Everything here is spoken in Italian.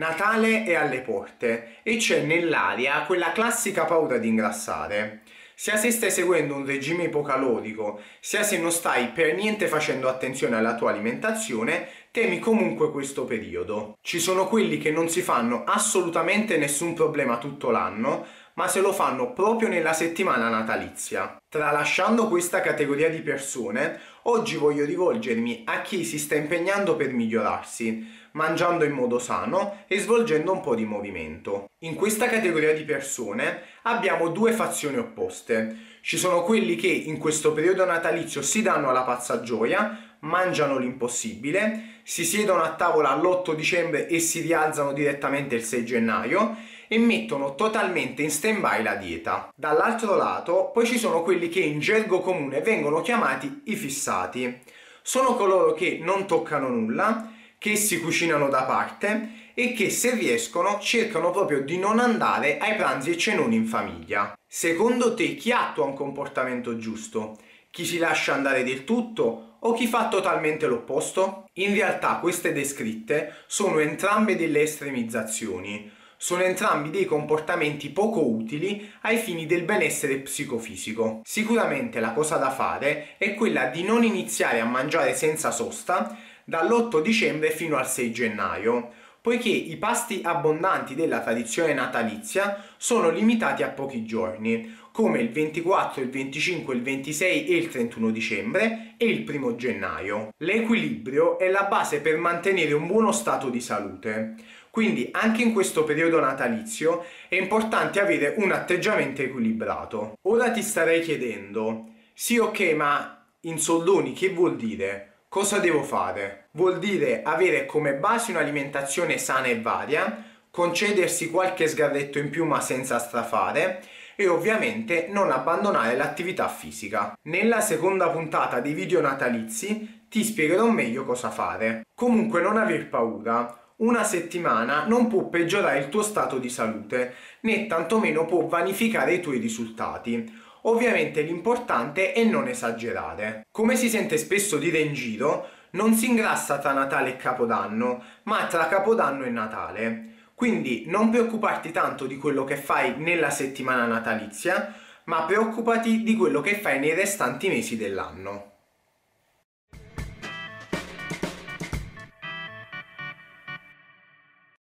Natale è alle porte e c'è nell'aria quella classica paura di ingrassare. Sia se stai seguendo un regime ipocalorico, sia se non stai per niente facendo attenzione alla tua alimentazione, temi comunque questo periodo. Ci sono quelli che non si fanno assolutamente nessun problema tutto l'anno, ma se lo fanno proprio nella settimana natalizia. Tralasciando questa categoria di persone, oggi voglio rivolgermi a chi si sta impegnando per migliorarsi, mangiando in modo sano e svolgendo un po' di movimento. In questa categoria di persone abbiamo due fazioni opposte. Ci sono quelli che in questo periodo natalizio si danno alla pazza gioia, mangiano l'impossibile, si siedono a tavola l'8 dicembre e si rialzano direttamente il 6 gennaio e mettono totalmente in stand-by la dieta. Dall'altro lato poi ci sono quelli che in gergo comune vengono chiamati i fissati. Sono coloro che non toccano nulla, che si cucinano da parte e che se riescono cercano proprio di non andare ai pranzi e cenoni in famiglia. Secondo te chi attua un comportamento giusto? Chi si lascia andare del tutto o chi fa totalmente l'opposto? In realtà queste descritte sono entrambe delle estremizzazioni, sono entrambi dei comportamenti poco utili ai fini del benessere psicofisico. Sicuramente la cosa da fare è quella di non iniziare a mangiare senza sosta dall'8 dicembre fino al 6 gennaio, poiché i pasti abbondanti della tradizione natalizia sono limitati a pochi giorni, come il 24, il 25, il 26 e il 31 dicembre e il 1 gennaio. L'equilibrio è la base per mantenere un buono stato di salute. Quindi anche in questo periodo natalizio è importante avere un atteggiamento equilibrato. Ora ti starei chiedendo, sì ok ma in soldoni che vuol dire? Cosa devo fare? Vuol dire avere come base un'alimentazione sana e varia, concedersi qualche sgarretto in più ma senza strafare e ovviamente non abbandonare l'attività fisica. Nella seconda puntata dei video natalizi ti spiegherò meglio cosa fare. Comunque non aver paura, una settimana non può peggiorare il tuo stato di salute, né tantomeno può vanificare i tuoi risultati. Ovviamente l'importante è non esagerare. Come si sente spesso dire in giro, non si ingrassa tra Natale e Capodanno, ma tra Capodanno e Natale. Quindi non preoccuparti tanto di quello che fai nella settimana natalizia, ma preoccupati di quello che fai nei restanti mesi dell'anno.